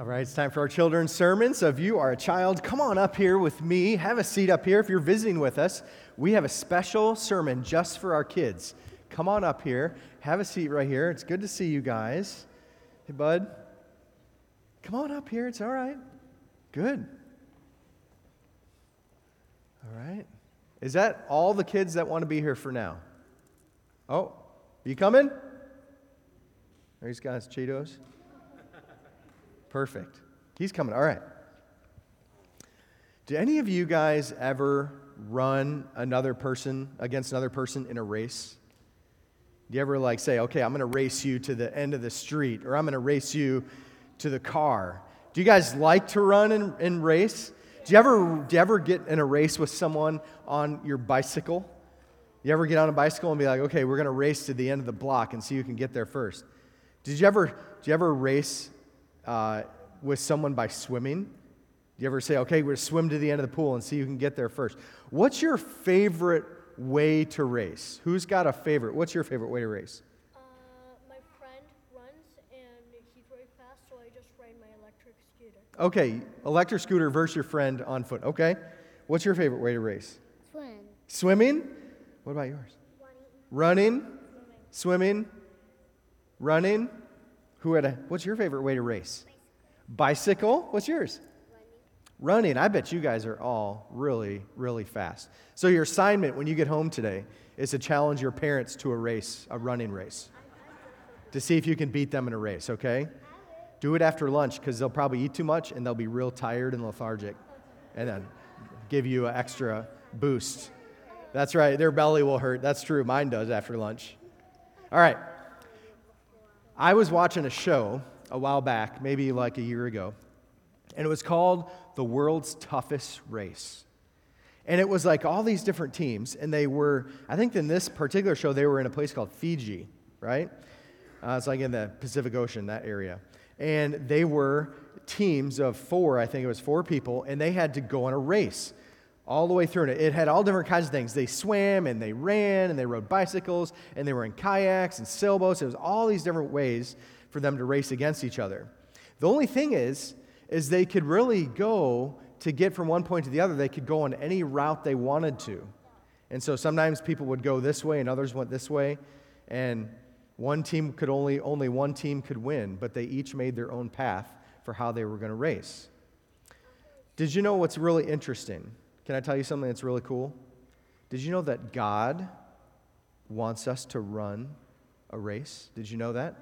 All right, it's time for our children's sermon. So if you are a child, come on up here with me. Have a seat up here. If you're visiting with us, we have a special sermon just for our kids. Come on up here. Have a seat right here. It's good to see you guys. Hey, bud. Come on up here. It's all right. Good. All right. Is that all the kids that want to be here for now? Oh, you coming? Are These guys, Cheetos. Perfect. He's coming. All right. Do any of you guys ever run another person against another person in a race? Do you ever like say, okay, I'm going to race you to the end of the street or I'm going to race you to the car? Do you guys like to run and, and race? Do you, ever, do you ever get in a race with someone on your bicycle? You ever get on a bicycle and be like, okay, we're going to race to the end of the block and see who can get there first? Did you ever, did you ever race uh, with someone by swimming? Do you ever say, okay, we're going to swim to the end of the pool and see who can get there first? What's your favorite way to race? Who's got a favorite? What's your favorite way to race? Uh, my friend runs and he's very fast, so I just ride my electric scooter. Okay, electric scooter versus your friend on foot. Okay. What's your favorite way to race? Swim. Swimming? What about yours? Running? Swimming? Running? Who had a what's your favorite way to race? Bicycle? What's yours? Running. I bet you guys are all really, really fast. So your assignment when you get home today is to challenge your parents to a race, a running race. To see if you can beat them in a race, okay? Do it after lunch because they'll probably eat too much and they'll be real tired and lethargic. And then give you an extra boost. That's right, their belly will hurt. That's true. Mine does after lunch. All right. I was watching a show a while back, maybe like a year ago, and it was called The World's Toughest Race. And it was like all these different teams, and they were, I think in this particular show, they were in a place called Fiji, right? Uh, it's like in the Pacific Ocean, that area. And they were teams of four, I think it was four people, and they had to go on a race all the way through. And it had all different kinds of things. They swam and they ran and they rode bicycles and they were in kayaks and sailboats. It was all these different ways for them to race against each other. The only thing is, is they could really go to get from one point to the other, they could go on any route they wanted to. And so sometimes people would go this way and others went this way. And one team could only, only one team could win, but they each made their own path for how they were going to race. Did you know what's really interesting? Can I tell you something that's really cool? Did you know that God wants us to run a race? Did you know that?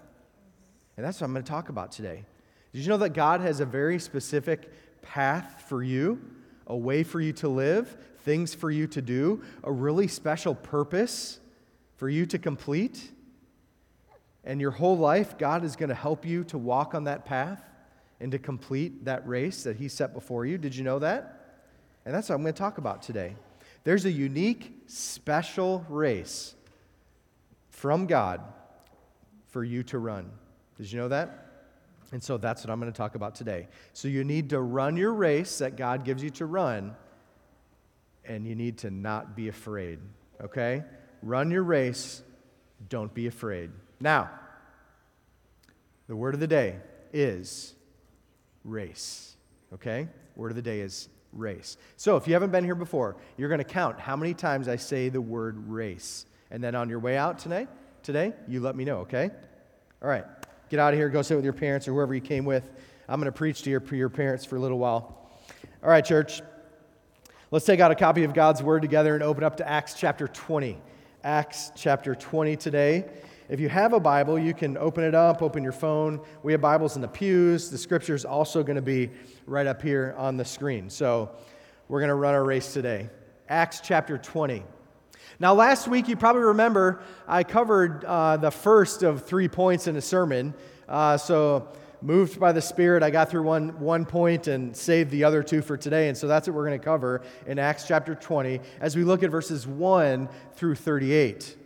And that's what I'm going to talk about today. Did you know that God has a very specific path for you, a way for you to live, things for you to do, a really special purpose for you to complete? And your whole life, God is going to help you to walk on that path and to complete that race that He set before you. Did you know that? And that's what I'm going to talk about today. There's a unique, special race from God for you to run. Did you know that? And so that's what I'm going to talk about today. So you need to run your race that God gives you to run, and you need to not be afraid. Okay? Run your race, don't be afraid. Now, the word of the day is race. Okay? Word of the day is race. So if you haven't been here before, you're going to count how many times I say the word race. And then on your way out tonight, today, you let me know, okay? All right. Get out of here, go sit with your parents or whoever you came with. I'm going to preach to your, your parents for a little while. All right, church. Let's take out a copy of God's Word together and open up to Acts chapter 20. Acts chapter 20 today. If you have a Bible, you can open it up, open your phone. We have Bibles in the pews. The scripture is also going to be right up here on the screen. So we're going to run our race today. Acts chapter 20. Now, last week, you probably remember I covered uh, the first of three points in a sermon. Uh, so, moved by the Spirit, I got through one, one point and saved the other two for today. And so that's what we're going to cover in Acts chapter 20 as we look at verses 1 through 38.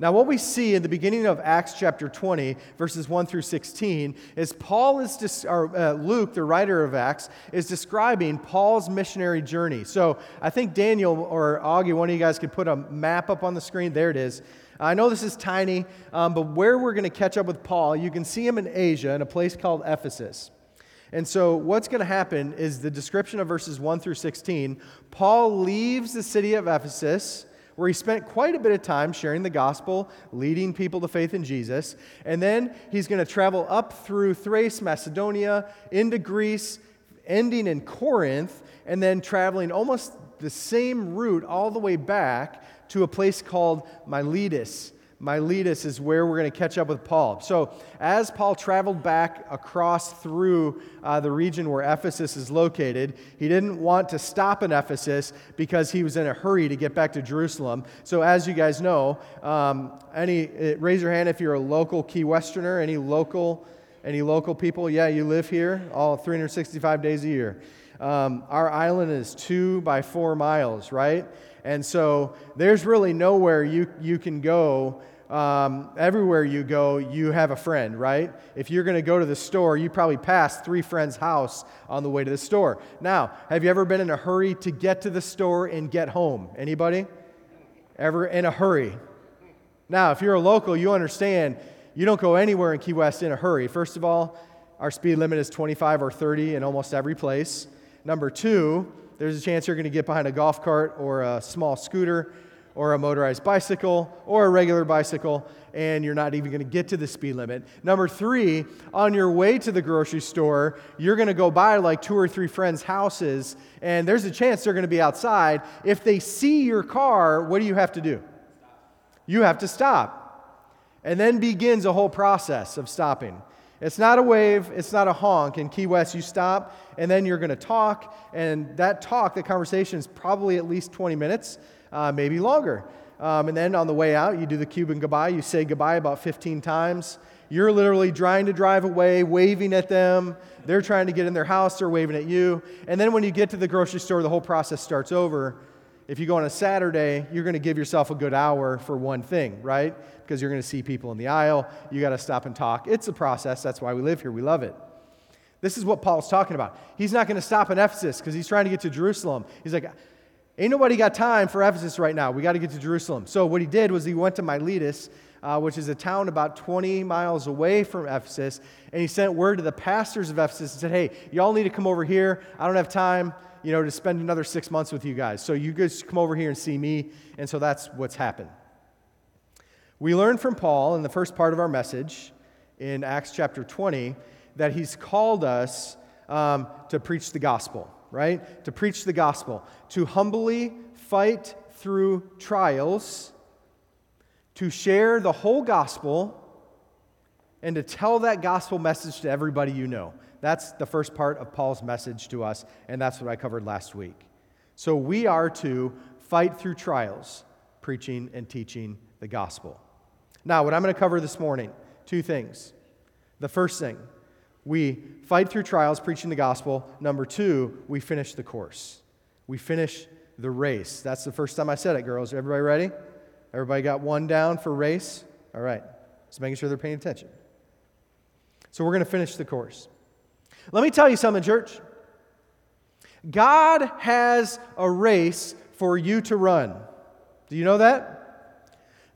Now, what we see in the beginning of Acts chapter 20, verses 1 through 16, is Paul is, or uh, Luke, the writer of Acts, is describing Paul's missionary journey. So I think Daniel or Augie, one of you guys could put a map up on the screen. There it is. I know this is tiny, um, but where we're going to catch up with Paul, you can see him in Asia in a place called Ephesus. And so, what's going to happen is the description of verses 1 through 16. Paul leaves the city of Ephesus, where he spent quite a bit of time sharing the gospel, leading people to faith in Jesus. And then he's going to travel up through Thrace, Macedonia, into Greece, ending in Corinth, and then traveling almost the same route all the way back to a place called Miletus Miletus is where we're going to catch up with Paul. So, as Paul traveled back across through uh, the region where Ephesus is located, he didn't want to stop in Ephesus because he was in a hurry to get back to Jerusalem. So, as you guys know, um, any uh, raise your hand if you're a local Key Westerner. Any local, any local people? Yeah, you live here all 365 days a year. Um, our island is two by four miles, right? And so there's really nowhere you, you can go um, everywhere you go, you have a friend, right? If you're going to go to the store, you probably pass three friends' house on the way to the store. Now, have you ever been in a hurry to get to the store and get home? Anybody? Ever in a hurry? Now, if you're a local, you understand you don't go anywhere in Key West in a hurry. First of all, our speed limit is 25 or 30 in almost every place. Number two, there's a chance you're going to get behind a golf cart or a small scooter or a motorized bicycle or a regular bicycle, and you're not even going to get to the speed limit. Number three, on your way to the grocery store, you're going to go by like two or three friends' houses, and there's a chance they're going to be outside. If they see your car, what do you have to do? You have to stop. And then begins a whole process of stopping. It's not a wave, it's not a honk. In Key West, you stop and then you're going to talk, and that talk, the conversation is probably at least 20 minutes uh, maybe longer. Um, and then on the way out, you do the Cuban goodbye. You say goodbye about 15 times. You're literally trying to drive away, waving at them. They're trying to get in their house, they're waving at you. And then when you get to the grocery store, the whole process starts over. If you go on a Saturday, you're going to give yourself a good hour for one thing, right? Because you're going to see people in the aisle. You got to stop and talk. It's a process. That's why we live here. We love it. This is what Paul's talking about. He's not going to stop in Ephesus because he's trying to get to Jerusalem. He's like, Ain't nobody got time for Ephesus right now. We got to get to Jerusalem. So, what he did was he went to Miletus, uh, which is a town about 20 miles away from Ephesus, and he sent word to the pastors of Ephesus and said, Hey, y'all need to come over here. I don't have time, you know, to spend another six months with you guys. So, you guys come over here and see me. And so, that's what's happened. We learned from Paul in the first part of our message in Acts chapter 20 that he's called us um, to preach the gospel right? To preach the gospel, to humbly fight through trials, to share the whole gospel, and to tell that gospel message to everybody you know. That's the first part of Paul's message to us, and that's what I covered last week. So we are to fight through trials, preaching and teaching the gospel. Now, what I'm going to cover this morning, two things. The first thing, we fight through trials preaching the gospel. Number two, we finish the course. We finish the race. That's the first time I said it, girls. Everybody ready? Everybody got one down for race? All right. Just making sure they're paying attention. So we're going to finish the course. Let me tell you something, church. God has a race for you to run. Do you know that?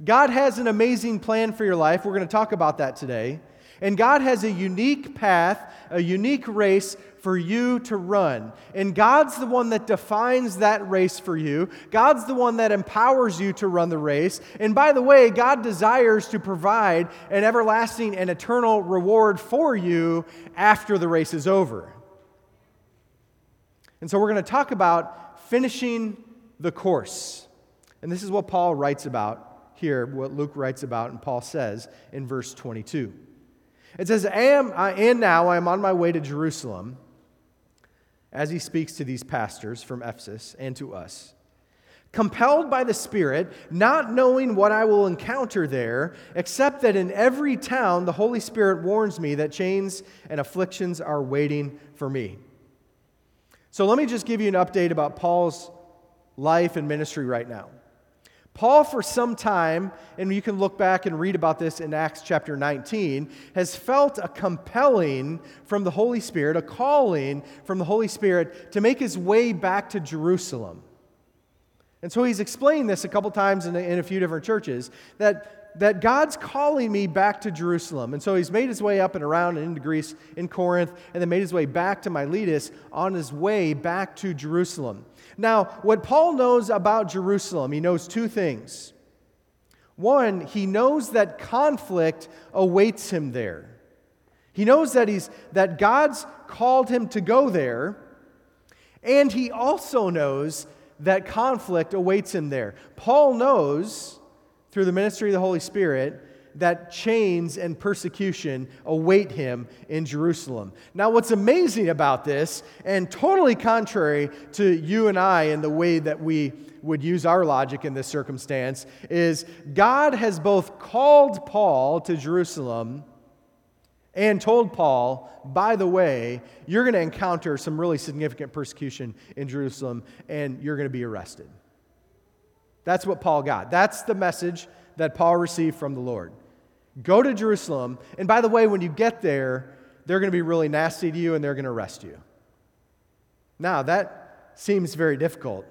God has an amazing plan for your life. We're going to talk about that today. And God has a unique path, a unique race for you to run. And God's the one that defines that race for you. God's the one that empowers you to run the race. And by the way, God desires to provide an everlasting and eternal reward for you after the race is over. And so we're going to talk about finishing the course. And this is what Paul writes about here, what Luke writes about, and Paul says in verse 22. It says, am, I, And now I am on my way to Jerusalem, as he speaks to these pastors from Ephesus and to us. Compelled by the Spirit, not knowing what I will encounter there, except that in every town the Holy Spirit warns me that chains and afflictions are waiting for me. So let me just give you an update about Paul's life and ministry right now. Paul, for some time, and you can look back and read about this in Acts chapter 19, has felt a compelling from the Holy Spirit, a calling from the Holy Spirit to make his way back to Jerusalem. And so he's explained this a couple times in a, in a few different churches that that God's calling me back to Jerusalem. And so he's made his way up and around and into Greece, in Corinth, and then made his way back to Miletus on his way back to Jerusalem. Now, what Paul knows about Jerusalem, he knows two things. One, he knows that conflict awaits him there. He knows that, he's, that God's called him to go there, and he also knows that conflict awaits him there. Paul knows, through the ministry of the Holy Spirit, that chains and persecution await him in Jerusalem. Now, what's amazing about this, and totally contrary to you and I in the way that we would use our logic in this circumstance, is God has both called Paul to Jerusalem and told Paul, by the way, you're going to encounter some really significant persecution in Jerusalem and you're going to be arrested. That's what Paul got. That's the message that Paul received from the Lord. Go to Jerusalem, and by the way, when you get there, they're going to be really nasty to you and they're going to arrest you. Now, that seems very difficult.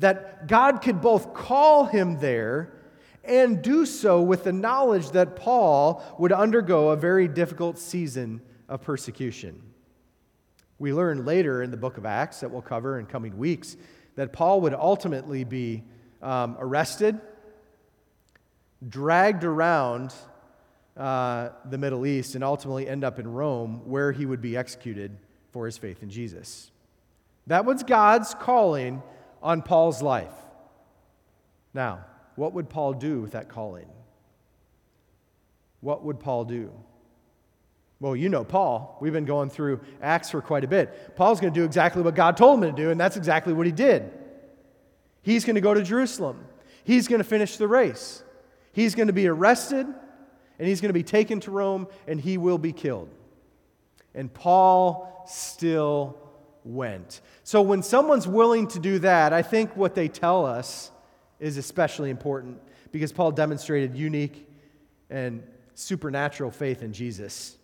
That God could both call him there and do so with the knowledge that Paul would undergo a very difficult season of persecution. We learn later in the book of Acts that we'll cover in coming weeks that Paul would ultimately be um, arrested, dragged around uh, the Middle East, and ultimately end up in Rome, where he would be executed for his faith in Jesus. That was God's calling on Paul's life. Now, what would Paul do with that calling? What would Paul do? Well, you know Paul. We've been going through Acts for quite a bit. Paul's going to do exactly what God told him to do, and that's exactly what he did. He's going to go to Jerusalem. He's going to finish the race. He's going to be arrested, and he's going to be taken to Rome, and he will be killed. And Paul still went. So when someone's willing to do that, I think what they tell us is especially important because Paul demonstrated unique and supernatural faith in Jesus.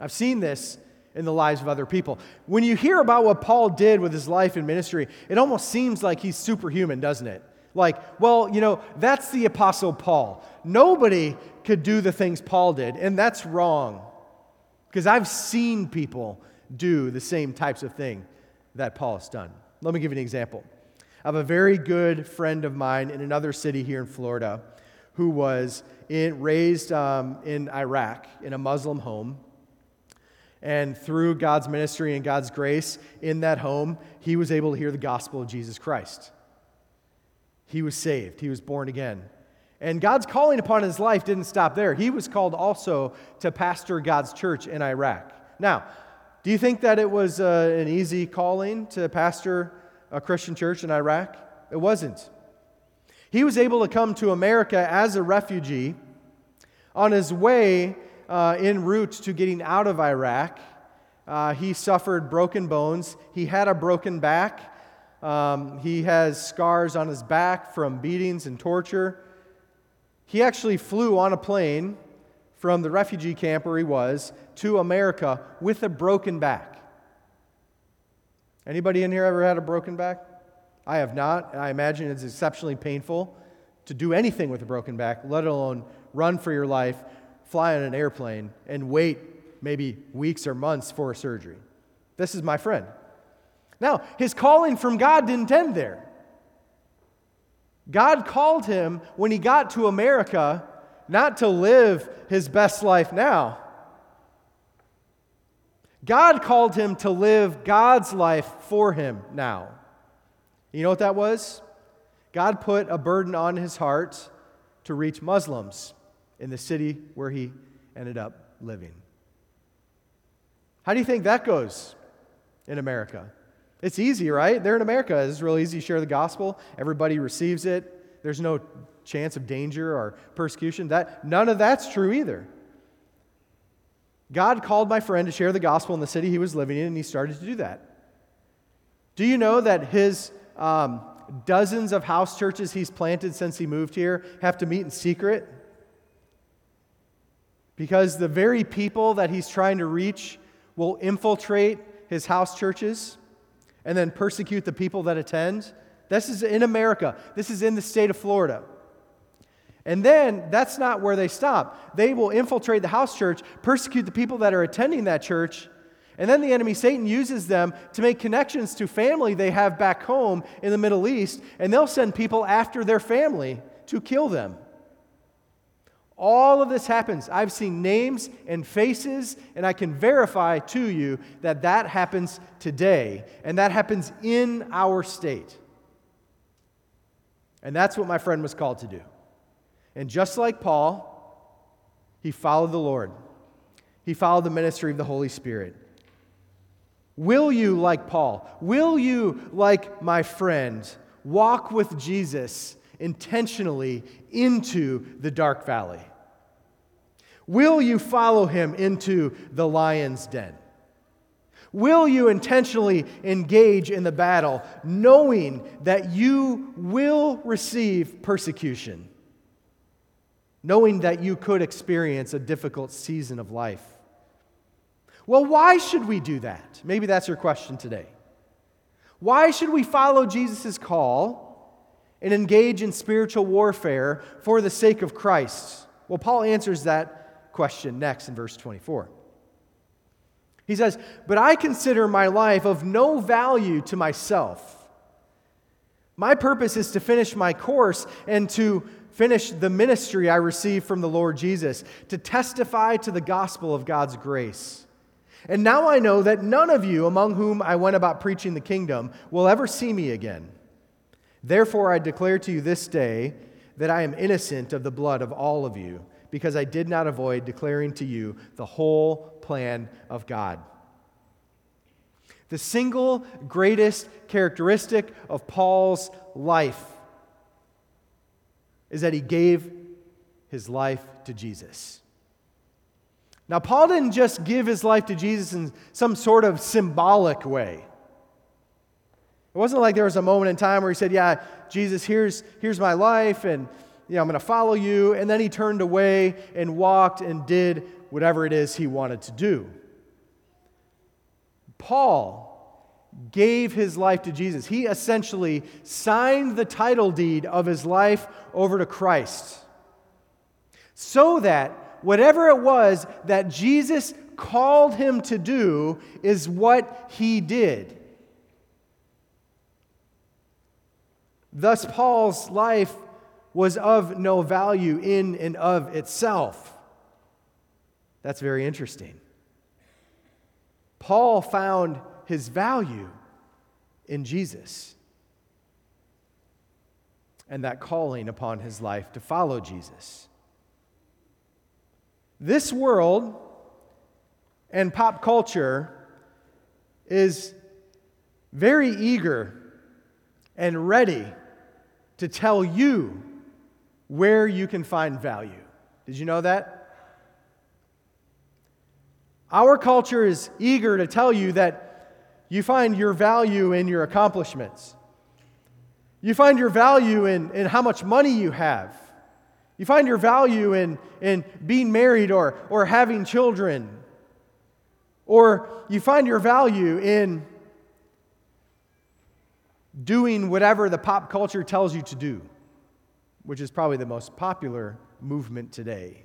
I've seen this in the lives of other people. When you hear about what Paul did with his life and ministry, it almost seems like he's superhuman, doesn't it? Like, well, you know, that's the Apostle Paul. Nobody could do the things Paul did, and that's wrong. Because I've seen people do the same types of thing that Paul has done. Let me give you an example. I have a very good friend of mine in another city here in Florida who was in, raised um, in Iraq in a Muslim home. And through God's ministry and God's grace in that home, he was able to hear the gospel of Jesus Christ. He was saved, he was born again. And God's calling upon his life didn't stop there. He was called also to pastor God's church in Iraq. Now, do you think that it was uh, an easy calling to pastor a Christian church in Iraq? It wasn't. He was able to come to America as a refugee on his way uh, en route to getting out of Iraq. Uh, he suffered broken bones. He had a broken back. Um, he has scars on his back from beatings and torture. He actually flew on a plane from the refugee camp where he was to America with a broken back. Anybody in here ever had a broken back? I have not, and I imagine it's exceptionally painful to do anything with a broken back, let alone run for your life, fly on an airplane, and wait maybe weeks or months for a surgery. This is my friend. Now, his calling from God didn't end there. God called him when he got to America not to live his best life now, God called him to live God's life for him now. You know what that was? God put a burden on his heart to reach Muslims in the city where he ended up living. How do you think that goes in America? It's easy, right? They're in America. It's real easy to share the gospel. Everybody receives it. There's no chance of danger or persecution. That none of that's true either. God called my friend to share the gospel in the city he was living in, and he started to do that. Do you know that his um, dozens of house churches he's planted since he moved here have to meet in secret? Because the very people that he's trying to reach will infiltrate his house churches and then persecute the people that attend. This is in America, this is in the state of Florida. And then that's not where they stop. They will infiltrate the house church, persecute the people that are attending that church, and then the enemy, Satan, uses them to make connections to family they have back home in the Middle East, and they'll send people after their family to kill them. All of this happens. I've seen names and faces, and I can verify to you that that happens today, and that happens in our state. And that's what my friend was called to do. And just like Paul, he followed the Lord, he followed the ministry of the Holy Spirit. Will you, like Paul, will you, like my friend, walk with Jesus intentionally into the dark valley? Will you follow him into the lion's den? Will you intentionally engage in the battle knowing that you will receive persecution? Knowing that you could experience a difficult season of life? Well, why should we do that? Maybe that's your question today. Why should we follow Jesus' call and engage in spiritual warfare for the sake of Christ? Well, Paul answers that question next in verse 24. He says, But I consider my life of no value to myself. My purpose is to finish my course and to finish the ministry I received from the Lord Jesus, to testify to the gospel of God's grace. And now I know that none of you among whom I went about preaching the kingdom will ever see me again. Therefore, I declare to you this day that I am innocent of the blood of all of you, because I did not avoid declaring to you the whole plan of God. The single greatest characteristic of Paul's life is that he gave his life to Jesus. Now, Paul didn't just give his life to Jesus in some sort of symbolic way. It wasn't like there was a moment in time where he said, Yeah, Jesus, here's, here's my life, and you know, I'm going to follow you. And then he turned away and walked and did whatever it is he wanted to do. Paul gave his life to Jesus. He essentially signed the title deed of his life over to Christ so that whatever it was that Jesus called him to do is what he did. Thus, Paul's life was of no value in and of itself. That's very interesting. Paul found his value in Jesus and that calling upon his life to follow Jesus. This world and pop culture is very eager and ready to tell you where you can find value. Did you know that? Our culture is eager to tell you that you find your value in your accomplishments. You find your value in, in how much money you have. You find your value in, in being married or, or having children. Or you find your value in doing whatever the pop culture tells you to do, which is probably the most popular movement today.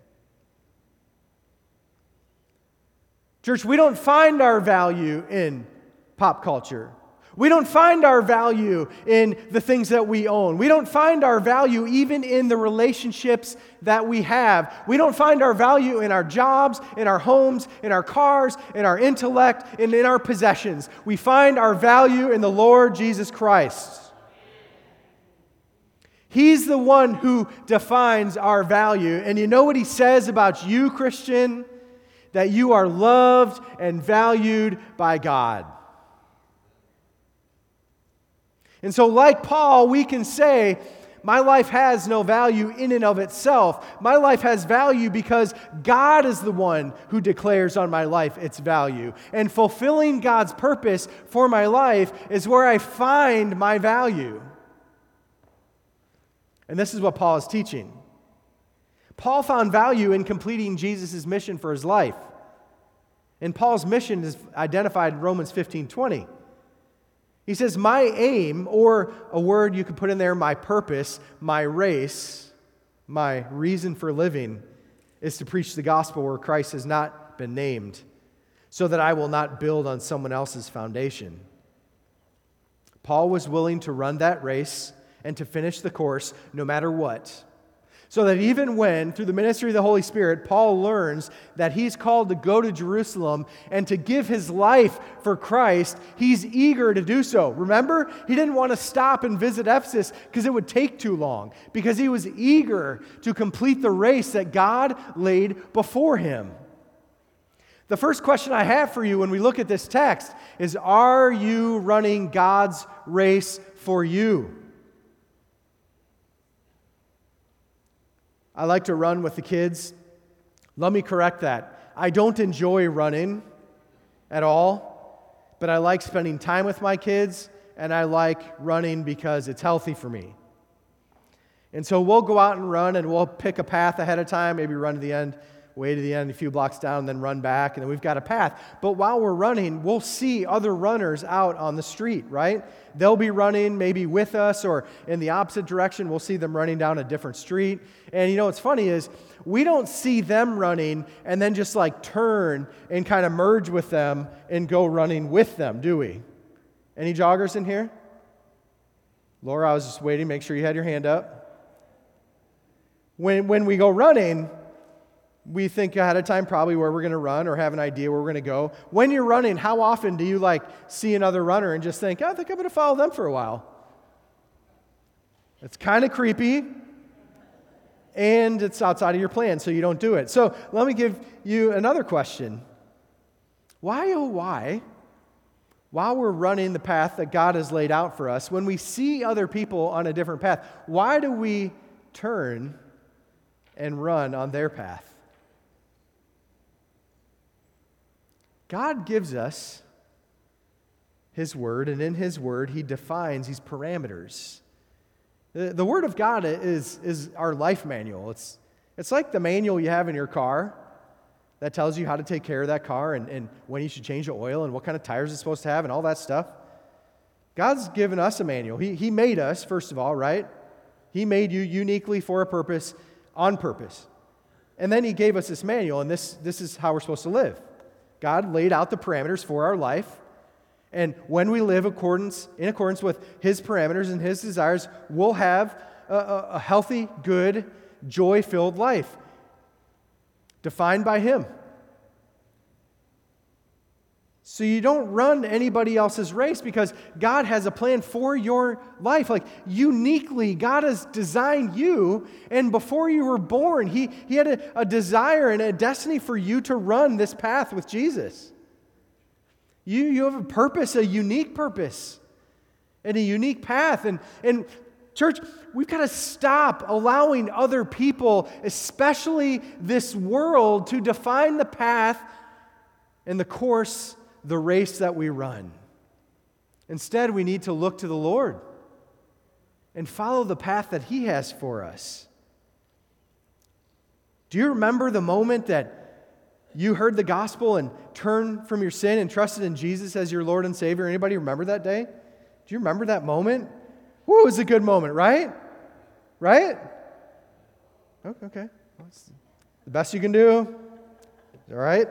Church, we don't find our value in pop culture. We don't find our value in the things that we own. We don't find our value even in the relationships that we have. We don't find our value in our jobs, in our homes, in our cars, in our intellect, and in our possessions. We find our value in the Lord Jesus Christ. He's the one who defines our value. And you know what he says about you, Christian? That you are loved and valued by God. And so, like Paul, we can say, my life has no value in and of itself. My life has value because God is the one who declares on my life its value. And fulfilling God's purpose for my life is where I find my value. And this is what Paul is teaching. Paul found value in completing Jesus' mission for his life. And Paul's mission is identified in Romans 15 20. He says, My aim, or a word you could put in there, my purpose, my race, My reason for living is to preach the gospel where Christ has not been named, so that I will not build on someone else's foundation. Paul was willing to run that race and to finish the course no matter what. So that even when, through the ministry of the Holy Spirit, Paul learns that he's called to go to Jerusalem and to give his life for Christ, he's eager to do so. Remember, he didn't want to stop and visit Ephesus because it would take too long, because he was eager to complete the race that God laid before him. The first question I have for you when we look at this text is Are you running God's race for you? I like to run with the kids. Let me correct that. I don't enjoy running at all, but I like spending time with my kids, and I like running because it's healthy for me. And so we'll go out and run, and we'll pick a path ahead of time, maybe run to the end way to the end, a few blocks down, and then run back, and then we've got a path. But while we're running, we'll see other runners out on the street, right? They'll be running maybe with us or in the opposite direction. We'll see them running down a different street. And you know what's funny is we don't see them running and then just like turn and kind of merge with them and go running with them, do we? Any joggers in here? Laura, I was just waiting, make sure you had your hand up. When, when we go running, we think ahead of time probably where we're going to run or have an idea where we're going to go. When you're running, how often do you like see another runner and just think, oh, I think I'm going to follow them for a while? It's kind of creepy and it's outside of your plan, so you don't do it. So let me give you another question. Why, oh, why, while we're running the path that God has laid out for us, when we see other people on a different path, why do we turn and run on their path? God gives us His Word, and in His Word, He defines these parameters. The, the Word of God is, is our life manual. It's, it's like the manual you have in your car that tells you how to take care of that car and, and when you should change the oil and what kind of tires it's supposed to have and all that stuff. God's given us a manual. He, he made us, first of all, right? He made you uniquely for a purpose, on purpose. And then He gave us this manual, and this, this is how we're supposed to live. God laid out the parameters for our life. And when we live accordance, in accordance with His parameters and His desires, we'll have a, a healthy, good, joy filled life defined by Him. So you don't run anybody else's race because God has a plan for your life. Like uniquely, God has designed you. And before you were born, He, he had a, a desire and a destiny for you to run this path with Jesus. You, you have a purpose, a unique purpose, and a unique path. And, and church, we've got to stop allowing other people, especially this world, to define the path and the course the race that we run. Instead, we need to look to the Lord and follow the path that He has for us. Do you remember the moment that you heard the gospel and turned from your sin and trusted in Jesus as your Lord and Savior? Anybody remember that day? Do you remember that moment? Whoa, it was a good moment, right? Right? Okay. the best you can do. All right?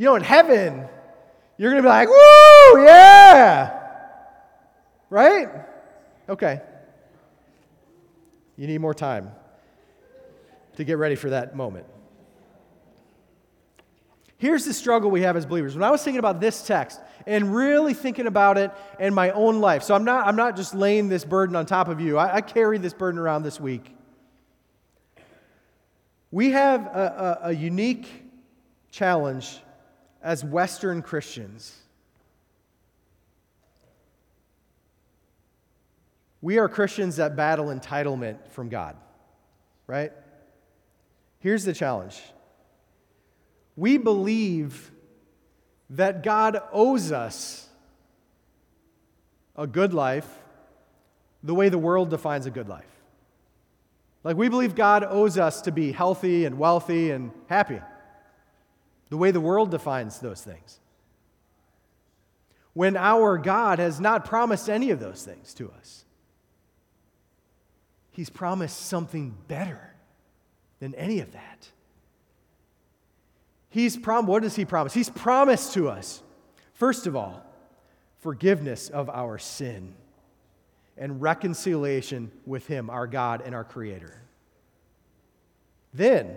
You know, in heaven, you're going to be like, woo, yeah. Right? Okay. You need more time to get ready for that moment. Here's the struggle we have as believers. When I was thinking about this text and really thinking about it in my own life, so I'm not, I'm not just laying this burden on top of you, I, I this burden around this week. We have a, a, a unique challenge as Western Christians. We are Christians that battle entitlement from God, right? Here's the challenge we believe that God owes us a good life the way the world defines a good life. Like, we believe God owes us to be healthy and wealthy and happy the way the world defines those things. When our God has not promised any of those things to us. He's promised something better than any of that. He's prom- what does he promise? He's promised to us, first of all, forgiveness of our sin and reconciliation with him, our God and our Creator. Then,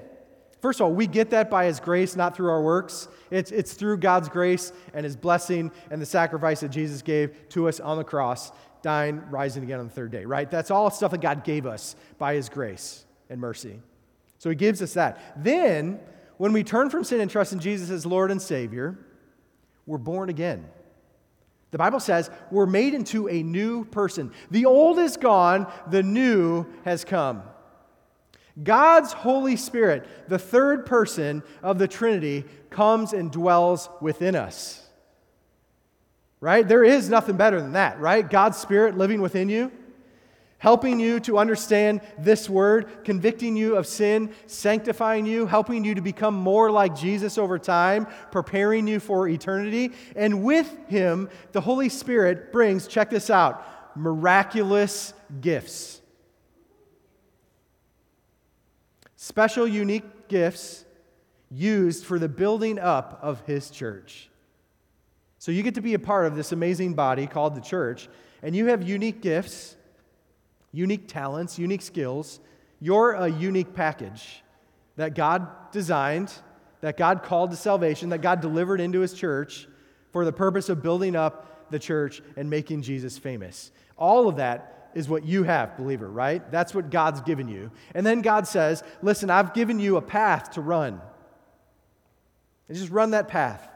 first of all, we get that by his grace, not through our works. It's, it's through God's grace and his blessing and the sacrifice that Jesus gave to us on the cross, dying, rising again on the third day, right? That's all stuff that God gave us by his grace and mercy. So he gives us that. Then, when we turn from sin and trust in Jesus as Lord and Savior, we're born again. The Bible says we're made into a new person. The old is gone, the new has come. God's Holy Spirit, the third person of the Trinity, comes and dwells within us. Right? There is nothing better than that, right? God's Spirit living within you, helping you to understand this word, convicting you of sin, sanctifying you, helping you to become more like Jesus over time, preparing you for eternity. And with Him, the Holy Spirit brings, check this out, miraculous gifts. Special, unique gifts used for the building up of his church. So you get to be a part of this amazing body called the church, and you have unique gifts, unique talents, unique skills. You're a unique package that God designed, that God called to salvation, that God delivered into his church for the purpose of building up the church and making Jesus famous. All of that is what you have, believer, right? That's what God's given you. And then God says, Listen, I've given you a path to run. And just run that path.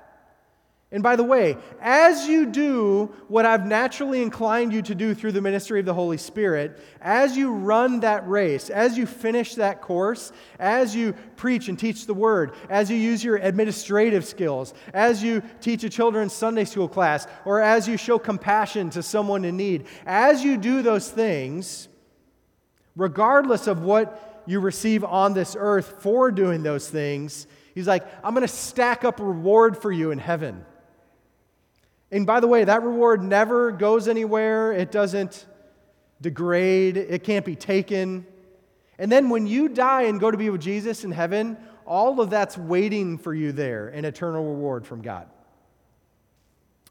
And by the way, as you do what I've naturally inclined you to do through the ministry of the Holy Spirit, as you run that race, as you finish that course, as you preach and teach the word, as you use your administrative skills, as you teach a children's Sunday school class, or as you show compassion to someone in need, as you do those things, regardless of what you receive on this earth for doing those things, He's like, I'm going to stack up reward for you in heaven. And by the way, that reward never goes anywhere, it doesn't degrade, it can't be taken. And then when you die and go to be with Jesus in heaven, all of that's waiting for you there an eternal reward from God.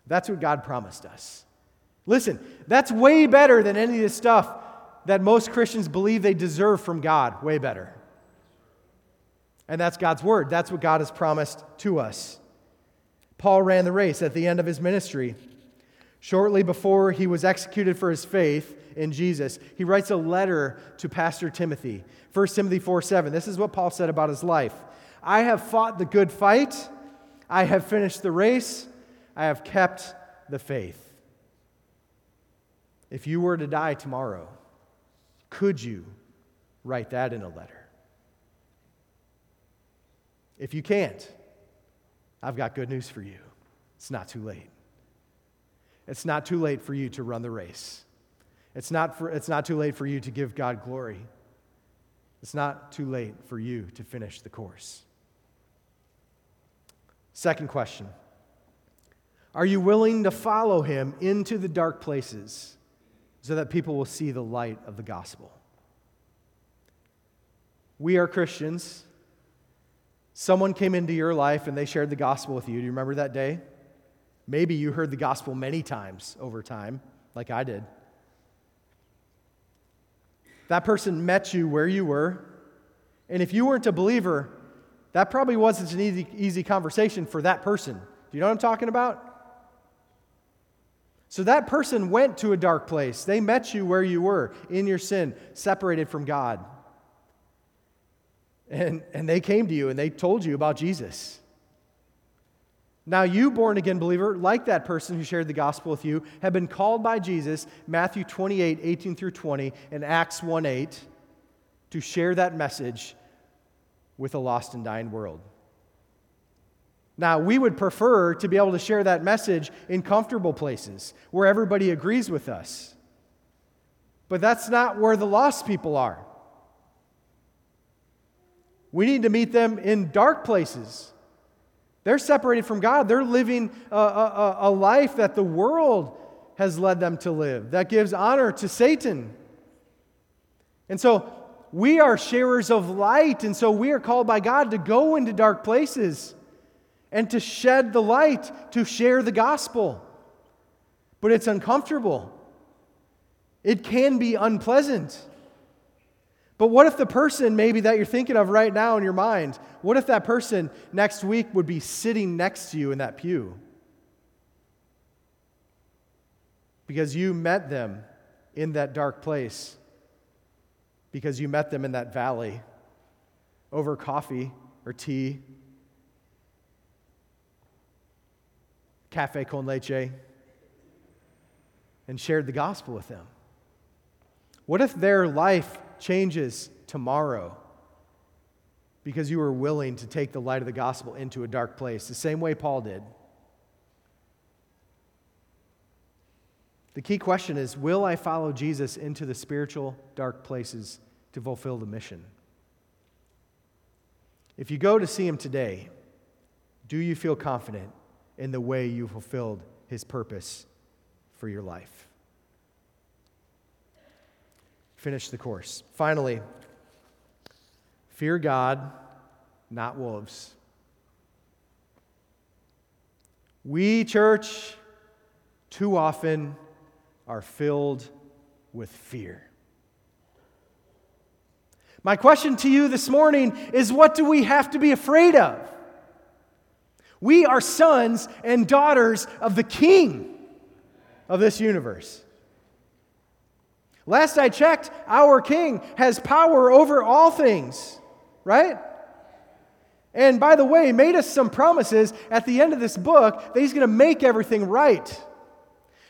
That's what God promised us. Listen, that's way better than any of the stuff that most Christians believe they deserve from God. Way better. And that's God's word. That's what God has promised to us. Paul ran the race at the end of his ministry. Shortly before he was executed for his faith in Jesus, he writes a letter to Pastor Timothy. 1 Timothy 4 7. This is what Paul said about his life I have fought the good fight, I have finished the race, I have kept the faith. If you were to die tomorrow, could you write that in a letter? If you can't, I've got good news for you. It's not too late. It's not too late for you to run the race. It's not, for, it's not too late for you to give God glory. It's not too late for you to finish the course. Second question Are you willing to follow him into the dark places so that people will see the light of the gospel? We are Christians. Someone came into your life and they shared the gospel with you. Do you remember that day? Maybe you heard the gospel many times over time, like I did. That person met you where you were. And if you weren't a believer, that probably wasn't an easy, easy conversation for that person. Do you know what I'm talking about? So that person went to a dark place. They met you where you were, in your sin, separated from God. And, and they came to you and they told you about Jesus. Now, you, born again believer, like that person who shared the gospel with you, have been called by Jesus, Matthew 28, 18 through 20, and Acts 1 8, to share that message with a lost and dying world. Now, we would prefer to be able to share that message in comfortable places where everybody agrees with us. But that's not where the lost people are. We need to meet them in dark places. They're separated from God. They're living a, a, a, life that the world has led them to live, that gives honor to Satan. And so we are sharers of light, and so we are called by God to go into dark places and to shed the light, to share the gospel. But it's uncomfortable, it can be unpleasant. But what if the person maybe that you're thinking of right now in your mind, what if that person next week would be sitting next to you in that pew? Because you met them in that dark place, because you met them in that valley over coffee or tea, cafe con leche, and shared the gospel with them. What if their life changes tomorrow because you were willing to take the light of the gospel into a dark place, the same way Paul did. The key question is Will I follow Jesus into the spiritual dark places to fulfill the mission? If you go to see him today, do you feel confident in the way you fulfilled his purpose for your life? Finish the course. Finally, fear God, not wolves. We, church, too often are filled with fear. My question to you this morning is what do we have to be afraid of? We are sons and daughters of the King of this universe. Last I checked, our king has power over all things, right? And by the way, made us some promises at the end of this book that he's going to make everything right.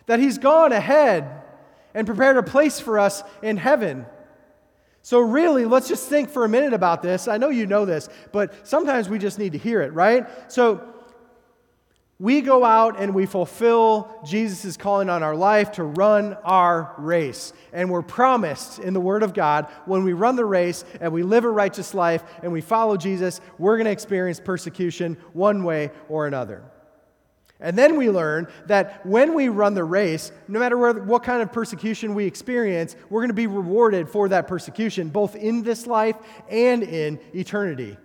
That he's gone ahead and prepared a place for us in heaven. So, really, let's just think for a minute about this. I know you know this, but sometimes we just need to hear it, right? So, we go out and we fulfill Jesus' calling on our life to run our race. And we're promised in the Word of God when we run the race and we live a righteous life and we follow Jesus, we're going to experience persecution one way or another. And then we learn that when we run the race, no matter what kind of persecution we experience, we're going to be rewarded for that persecution, both in this life and in eternity.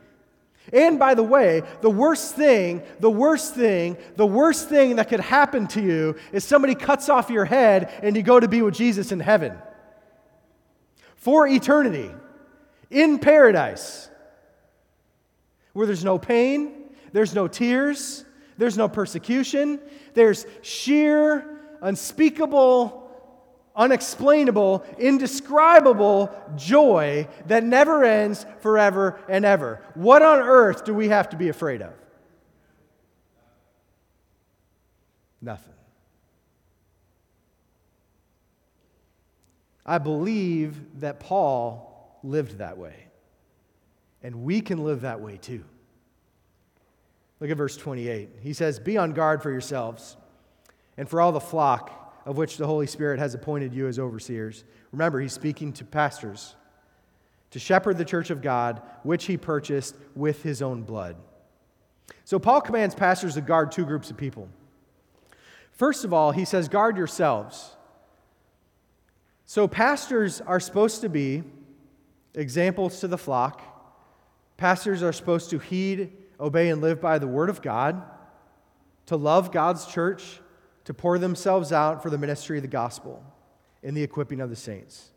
And by the way, the worst thing, the worst thing, the worst thing that could happen to you is somebody cuts off your head and you go to be with Jesus in heaven. For eternity. In paradise. Where there's no pain, there's no tears, there's no persecution, there's sheer, unspeakable unexplainable, indescribable joy that never ends forever and ever. What on earth do we have to be afraid of? Nothing. I believe that Paul lived that way. And we can live that way too. Look at verse 28. He says, Be on guard for yourselves and for all the flock of which the Holy Spirit has appointed you as overseers. Remember, he's speaking to pastors to shepherd the church of God, which he purchased with his own blood. So, Paul commands pastors to guard two groups of people. First of all, he says, guard yourselves. So, pastors are supposed to be examples to the flock. Pastors are supposed to heed, obey, and live by the word of God, to love God's church, to pour themselves out for the ministry of the gospel and the equipping of the saints.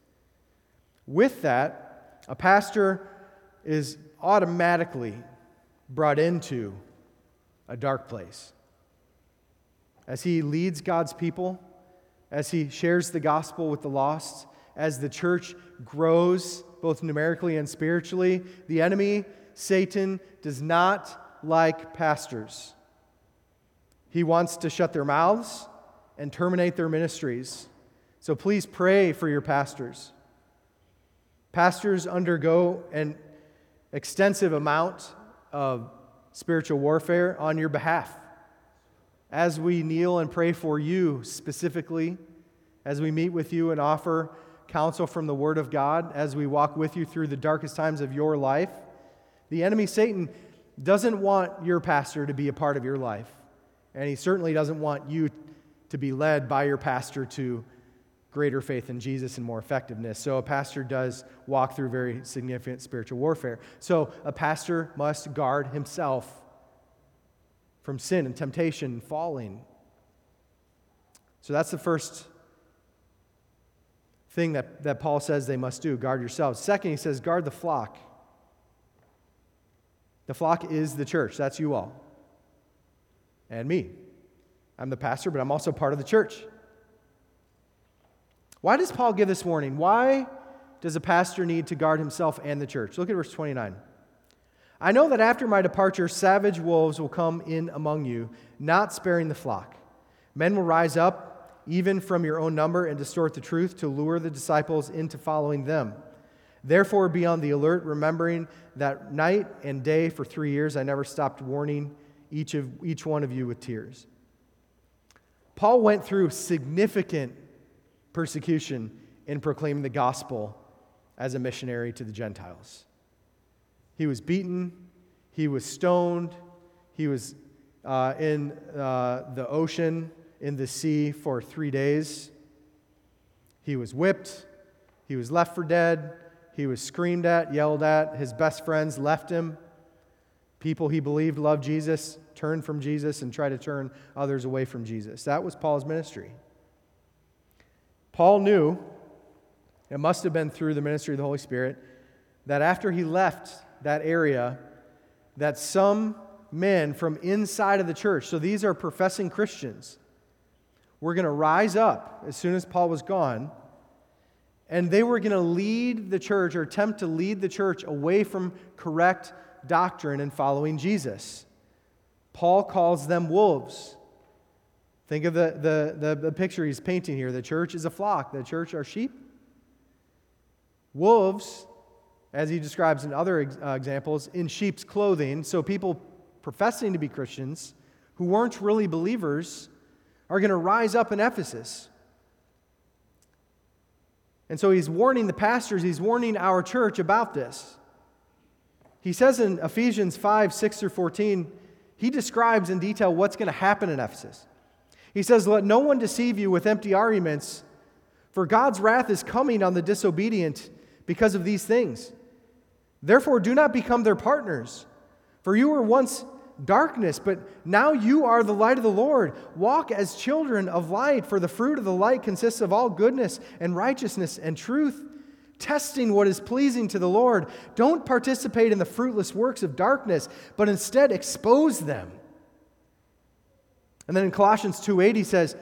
With that, a pastor is automatically brought into a dark place. As he leads God's people, as he shares the gospel with the lost, as the church grows both numerically and spiritually, the enemy, Satan, does not like pastors. He wants to shut their mouths and terminate their ministries. So please pray for your pastors. Pastors undergo an extensive amount of spiritual warfare on your behalf. As we kneel and pray for you specifically, as we meet with you and offer counsel from the Word of God, as we walk with you through the darkest times of your life, the enemy, Satan, doesn't want your pastor to be a part of your life. And he certainly doesn't want you to be led by your pastor to greater faith in Jesus and more effectiveness. So a pastor does walk through very significant spiritual warfare. So a pastor must guard himself from sin and temptation and falling. So that's the first thing that, that Paul says they must do guard yourselves. Second, he says, guard the flock. The flock is the church. That's you all. And me. I'm the pastor, but I'm also part of the church. Why does Paul give this warning? Why does a pastor need to guard himself and the church? Look at verse 29. I know that after my departure, savage wolves will come in among you, not sparing the flock. Men will rise up, even from your own number, and distort the truth to lure the disciples into following them. Therefore, be on the alert, remembering that night and day for three years I never stopped warning each, of, each one of you with tears. Paul went through significant persecution in proclaiming the gospel as a missionary to the Gentiles. He was beaten, he was stoned, he was uh, in uh, the ocean, in the sea for three days. He was whipped, he was left for dead, he was screamed at, yelled at. His best friends left him. People he believed loved Jesus turned from Jesus and try to turn others away from Jesus. That was Paul's ministry. Paul knew, it must have been through the ministry of the Holy Spirit, that after he left that area, that some men from inside of the church, so these are professing Christians, were going to rise up as soon as Paul was gone, and they were going to lead the church or attempt to lead the church away from correct doctrine and following Jesus. Paul calls them wolves. Think of the, the, the, the, picture he's painting here. The church is a flock, the church are sheep. Wolves, as he describes in other ex- uh, examples, in sheep's clothing. So people professing to be Christians who weren't really believers are going to rise up in Ephesus. And so he's warning the pastors, he's warning our church about this. He says in Ephesians 5 6 through 14, he describes in detail what's going to happen in Ephesus. He says, Let no one deceive you with empty arguments, for God's wrath is coming on the disobedient because of these things. Therefore, do not become their partners, for you were once darkness, but now you are the light of the Lord. Walk as children of light, for the fruit of the light consists of all goodness and righteousness and truth, testing what is pleasing to the Lord. Don't participate in the fruitless works of darkness, but instead expose them. And then in Colossians 2:8 he says,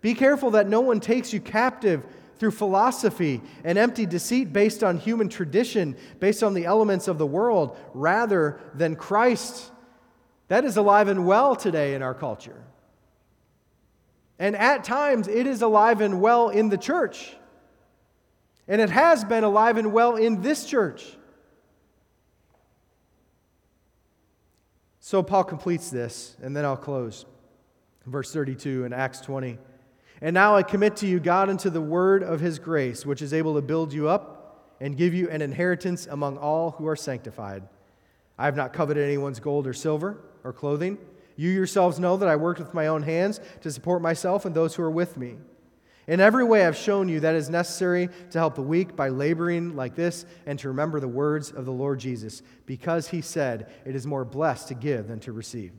"Be careful that no one takes you captive through philosophy and empty deceit based on human tradition, based on the elements of the world, rather than Christ." That is alive and well today in our culture. And at times it is alive and well in the church. And it has been alive and well in this church. So Paul completes this, and then I'll close verse 32 in Acts 20. And now I commit to you God into the word of his grace, which is able to build you up and give you an inheritance among all who are sanctified. I have not coveted anyone's gold or silver or clothing. You yourselves know that I worked with my own hands to support myself and those who are with me. In every way, I've shown you that is necessary to help the weak by laboring like this and to remember the words of the Lord Jesus, because he said, It is more blessed to give than to receive.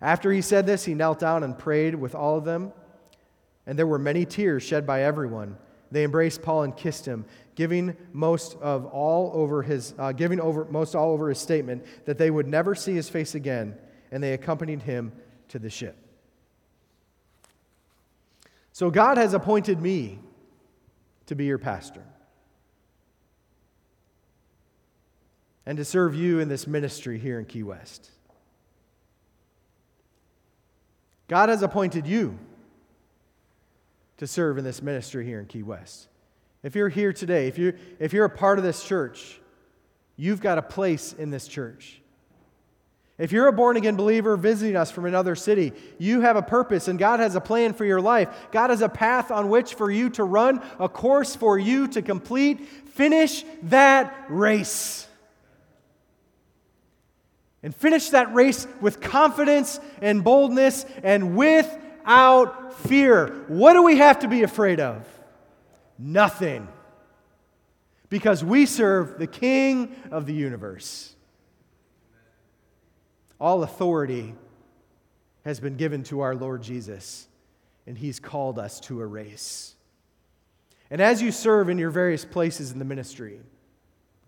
After he said this, he knelt down and prayed with all of them. And there were many tears shed by everyone. They embraced Paul and kissed him, giving most of all over his, uh, giving over most all over his statement that they would never see his face again. And they accompanied him to the ship. So God has appointed me to be your pastor and to serve you in this ministry here in Key West. God has appointed you to serve in this ministry here in Key West. If you're here today, if you're, if you're a part of this church, you've got a place in this church. If you're a born again believer visiting us from another city, you have a purpose and God has a plan for your life. God has a path on which for you to run, a course for you to complete. Finish that race and finish that race with confidence and boldness and without fear. What do we have to be afraid of? Nothing. Because we serve the King of the universe. All authority has been given to our Lord Jesus, and He's called us to a race. And as you serve in your various places in the ministry,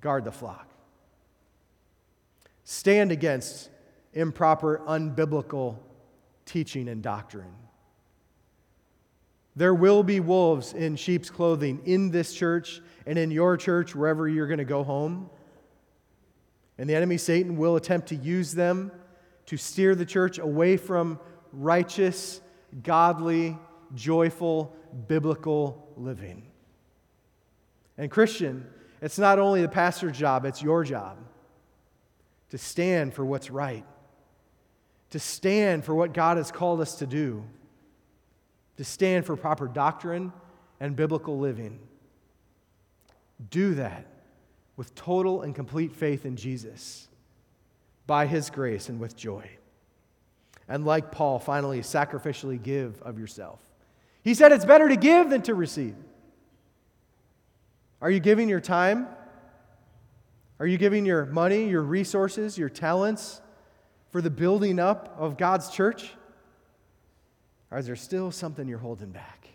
guard the flock. Stand against improper, unbiblical teaching and doctrine. There will be wolves in sheep's clothing in this church and in your church, wherever you're going to go home. And the enemy, Satan, will attempt to use them to steer the church away from righteous, godly, joyful, biblical living. And, Christian, it's not only the pastor's job, it's your job to stand for what's right, to stand for what God has called us to do, to stand for proper doctrine and biblical living. Do that with total and complete faith in Jesus by his grace and with joy. And like Paul, finally, sacrificially give of yourself. He said it's better to give than to receive. Are you giving your time? Are you giving your money, your resources, your talents for the building up of God's church? Or is there still something you're holding back?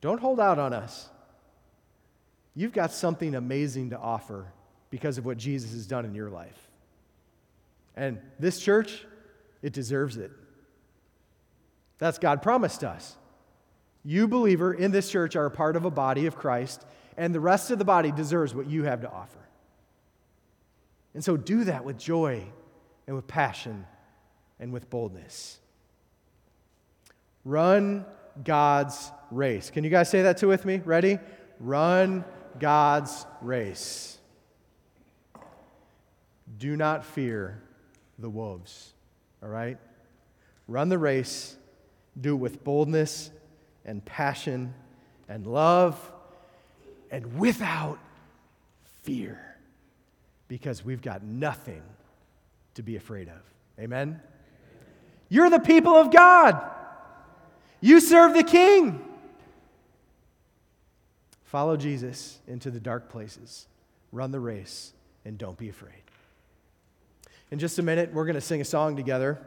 Don't hold out on us. You've got something amazing to offer because of what Jesus has done in your life. And this church, it deserves it. That's God promised us. You, believer, in this church are a part of a body of Christ, and the rest of the body deserves what you have to offer. And so do that with joy and with passion and with boldness. Run God's race. Can you guys say that too with me? Ready? Run God's race. Do not fear the wolves, all right? Run the race, do it with boldness and passion and love and without fear because we've got nothing to be afraid of. Amen? You're the people of God. You serve the King. Follow Jesus into the dark places, run the race, and don't be afraid. In just a minute, we're going to sing a song together.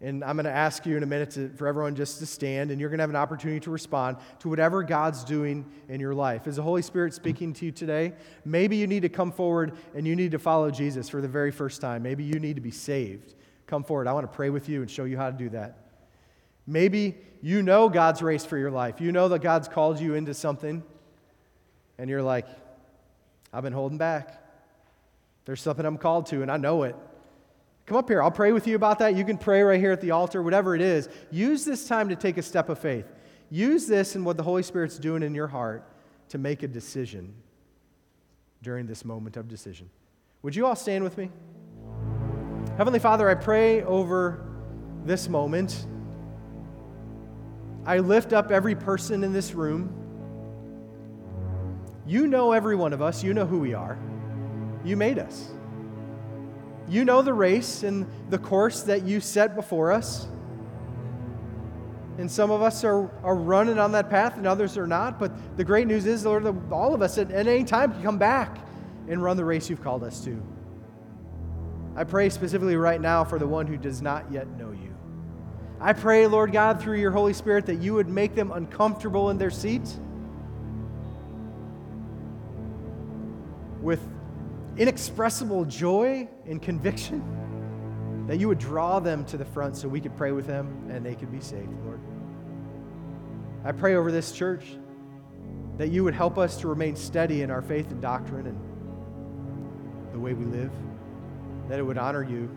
And I'm going to ask you in a minute to, for everyone just to stand, and you're going to have an opportunity to respond to whatever God's doing in your life. Is the Holy Spirit speaking to you today? Maybe you need to come forward and you need to follow Jesus for the very first time. Maybe you need to be saved. Come forward. I want to pray with you and show you how to do that. Maybe you know God's race for your life. You know that God's called you into something, and you're like, I've been holding back. There's something I'm called to, and I know it. Come up here. I'll pray with you about that. You can pray right here at the altar, whatever it is. Use this time to take a step of faith. Use this and what the Holy Spirit's doing in your heart to make a decision during this moment of decision. Would you all stand with me? Heavenly Father, I pray over this moment. I lift up every person in this room. You know every one of us, you know who we are. You made us. You know the race and the course that you set before us. And some of us are, are running on that path and others are not. But the great news is, Lord, that all of us at, at any time can come back and run the race you've called us to. I pray specifically right now for the one who does not yet know you. I pray, Lord God, through your Holy Spirit, that you would make them uncomfortable in their seat with inexpressible joy and conviction, that you would draw them to the front so we could pray with them and they could be saved, Lord. I pray over this church that you would help us to remain steady in our faith and doctrine and the way we live, that it would honor you.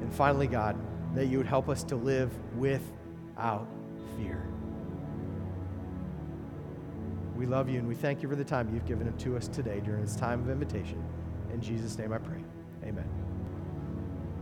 And finally, God, that you would help us to live without fear. We love you and we thank you for the time you've given to us today during this time of invitation. In Jesus' name I pray. Amen.